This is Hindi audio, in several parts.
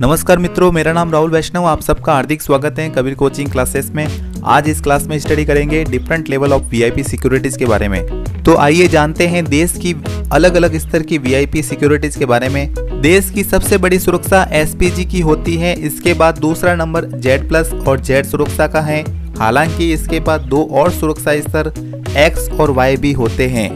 नमस्कार मित्रों, मेरा नाम राहुल वैष्णव, आप सबका हार्दिक स्वागत है कबीर कोचिंग क्लासेस में। आज इस क्लास में स्टडी करेंगे different level of VIP securities के बारे में। तो आइए जानते हैं देश की अलग अलग स्तर की वीआईपी सिक्योरिटीज के बारे में। देश की सबसे बड़ी सुरक्षा एसपीजी की होती है, इसके बाद दूसरा नंबर जेड प्लस और जेड सुरक्षा का है। हालाँकि इसके बाद दो और सुरक्षा स्तर एक्स और वाई भी होते हैं।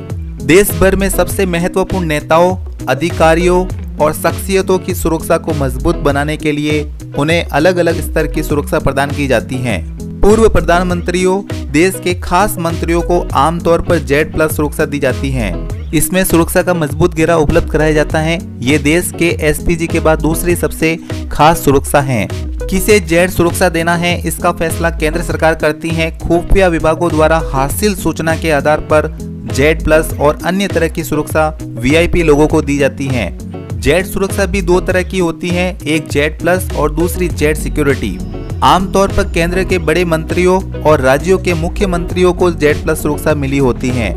देश भर में सबसे महत्वपूर्ण नेताओं, अधिकारियों और शख्सियतों की सुरक्षा को मज़बूत बनाने के लिए उन्हें अलग अलग स्तर की सुरक्षा प्रदान की जाती है। पूर्व प्रधानमंत्रियों, देश के खास मंत्रियों को आमतौर पर जेड प्लस सुरक्षा दी जाती है। इसमें सुरक्षा का मज़बूत घेरा उपलब्ध कराया जाता है। ये देश के एसपीजी के बाद दूसरी सबसे खास सुरक्षा है। किसे जेड सुरक्षा देना है, इसका फैसला केंद्र सरकार करती है। खुफिया विभागों द्वारा हासिल सूचना के आधार पर जेड प्लस और अन्य तरह की सुरक्षा वीआईपी लोगों को दी जाती है। जेड सुरक्षा भी दो तरह की होती है, एक जेड प्लस और दूसरी जेट सिक्योरिटी। आमतौर पर केंद्र के बड़े मंत्रियों और राज्यों के मुख्यमंत्रियों को जेट प्लस सुरक्षा मिली होती है।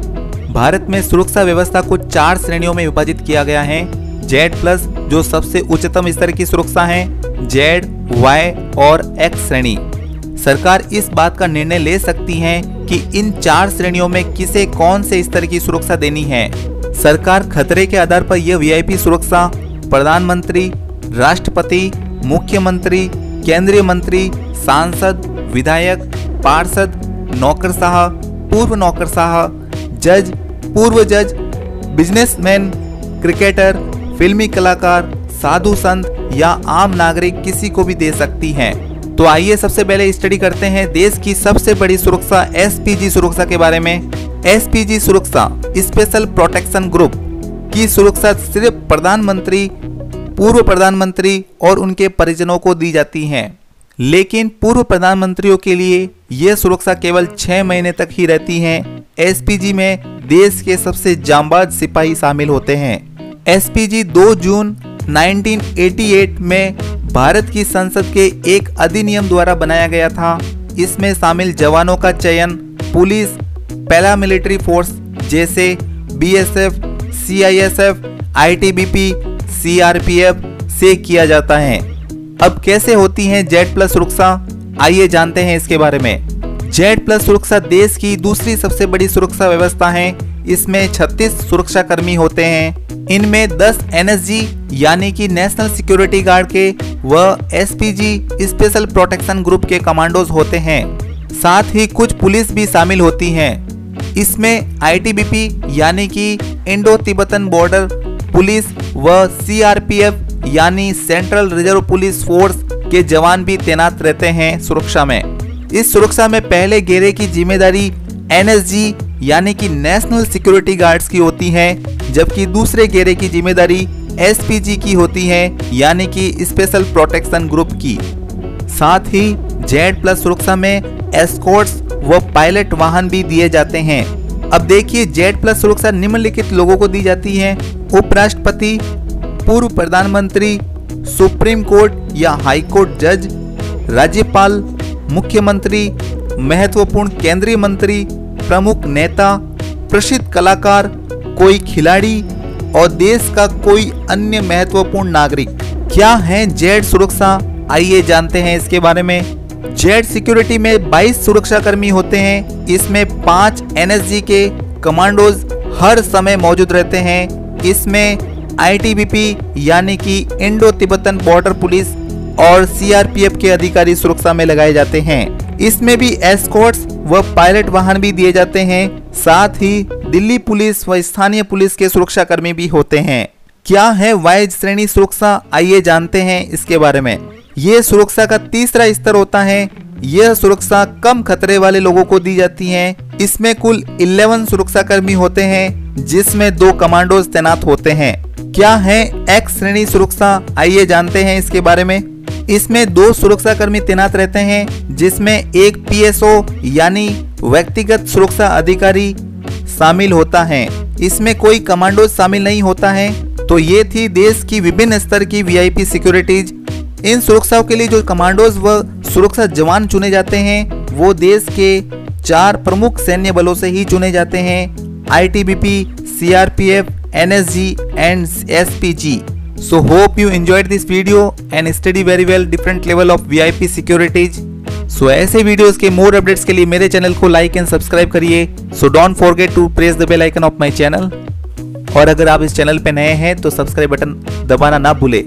भारत में सुरक्षा व्यवस्था को चार श्रेणियों में विभाजित किया गया है जेड प्लस, जो सबसे उच्चतम स्तर की सुरक्षा है, जेड, वाई और एक्स श्रेणी। सरकार इस बात का निर्णय ले सकती है कि इन चार श्रेणियों में किसे कौन से स्तर की सुरक्षा देनी है। सरकार खतरे के आधार पर यह वीआईपी सुरक्षा, प्रधानमंत्री, राष्ट्रपति, मुख्यमंत्री, केंद्रीय मंत्री, सांसद, विधायक, पार्षद नौकरशाह पूर्व नौकरशाह जज, पूर्व जज, बिजनेसमैन, क्रिकेटर, फिल्मी कलाकार, साधु संत या आम नागरिक किसी को भी दे सकती हैं। तो आइए सबसे पहले स्टडी करते हैं देश की सबसे बड़ी सुरक्षा एसपीजी सुरक्षा के बारे में। एसपीजी सुरक्षा स्पेशल प्रोटेक्शन ग्रुप की सुरक्षा सिर्फ़ प्रधानमंत्री, पूर्व प्रधानमंत्री और उनके परिजनों को दी जाती है। लेकिन पूर्व प्रधानमंत्रियों के लिए यह सुरक्षा केवल छह महीने तक ही रहती है। एसपीजी में देश के सबसे जांबाज सिपाही शामिल होते हैं। एसपीजी 2 जून 1988 में भारत की संसद के एक अधिनियम द्वारा बनाया गया था। इसमें शामिल जवानों का चयन पुलिस पैरामिलिट्री फोर्स जैसे बीएसएफ, सीआईएसएफ, आईटीबीपी, सीआरपीएफ से किया जाता है। अब कैसे होती है जेड प्लस सुरक्षा आइए जानते हैं इसके बारे में। जेड प्लस सुरक्षा देश की दूसरी सबसे बड़ी सुरक्षा व्यवस्था है। इसमें 36 सुरक्षा कर्मी होते हैं। इनमें 10 एनएसजी यानी कि नेशनल सिक्योरिटी गार्ड के व एसपीजी स्पेशल प्रोटेक्शन ग्रुप के कमांडोज होते हैं। साथ ही कुछ पुलिस भी शामिल होती हैं। इसमें आईटीबीपी यानी कि इंडो तिब्बतन बॉर्डर पुलिस व सीआरपीएफ यानी सेंट्रल रिज़र्व पुलिस फोर्स के जवान भी तैनात रहते हैं सुरक्षा में। इस सुरक्षा में पहले घेरे की ज़िम्मेदारी एनएसजी यानी कि नेशनल सिक्योरिटी गार्ड्स की होती है, जबकि दूसरे घेरे की ज़िम्मेदारी एसपीजी की होती है, यानी कि स्पेशल प्रोटेक्शन ग्रुप की। साथ ही जेड प्लस सुरक्षा में एस्कोर्ट्स व पायलट वाहन भी दिए जाते हैं। अब देखिए, जेड प्लस सुरक्षा निम्नलिखित लोगों को दी जाती है। उपराष्ट्रपति, पूर्व प्रधानमंत्री, सुप्रीम कोर्ट या हाई कोर्ट जज, राज्यपाल, मुख्यमंत्री, महत्वपूर्ण केंद्रीय मंत्री, प्रमुख नेता, प्रसिद्ध कलाकार, कोई खिलाड़ी और देश का कोई अन्य महत्वपूर्ण नागरिक। क्या है जेड सुरक्षा? आइए जानते हैं इसके बारे में। जेड सिक्योरिटी में 22 सुरक्षा कर्मी होते हैं। इसमें पाँच एनएसजी के कमांडोज हर समय मौजूद रहते हैं। इसमें आईटीबीपी यानी कि इंडो तिब्बतन बॉर्डर पुलिस और सीआरपीएफ के अधिकारी सुरक्षा में लगाए जाते हैं। इसमें भी एस्कॉर्ट्स व पायलट वाहन भी दिए जाते हैं। साथ ही दिल्ली पुलिस व स्थानीय पुलिस के सुरक्षा कर्मी भी होते हैं। क्या है वाइज श्रेणी सुरक्षा? आइए जानते हैं इसके बारे में। ये सुरक्षा का तीसरा स्तर होता है। यह सुरक्षा कम खतरे वाले लोगों को दी जाती है। इसमें कुल 11 सुरक्षा कर्मी होते हैं, जिसमें दो कमांडोज तैनात होते हैं। क्या है एक्स श्रेणी सुरक्षा? आइए जानते हैं इसके बारे में। इसमें दो सुरक्षा कर्मी तैनात रहते हैं, जिसमें एक पीएसओ यानी व्यक्तिगत सुरक्षा अधिकारी शामिल होता है। इसमें कोई कमांडो शामिल नहीं होता है। तो ये थी देश की विभिन्न स्तर की वीआईपी सिक्योरिटीज इन सुरक्षाओं के लिए जो कमांडोज व सुरक्षा जवान चुने जाते हैं वो देश के चार प्रमुख सैन्य बलों से ही चुने जाते हैं ITBP, CRPF, NSG and SPG So hope you enjoyed this video and study very well different level of VIP securities. So ऐसे वीडियोस के मोर अपडेट्स के लिए मेरे चैनल को लाइक एंड सब्सक्राइब करिए. So don't forget to press the bell icon of my channel और अगर आप इस चैनल पे नए हैं तो सब्सक्राइब बटन दबाना ना भूले।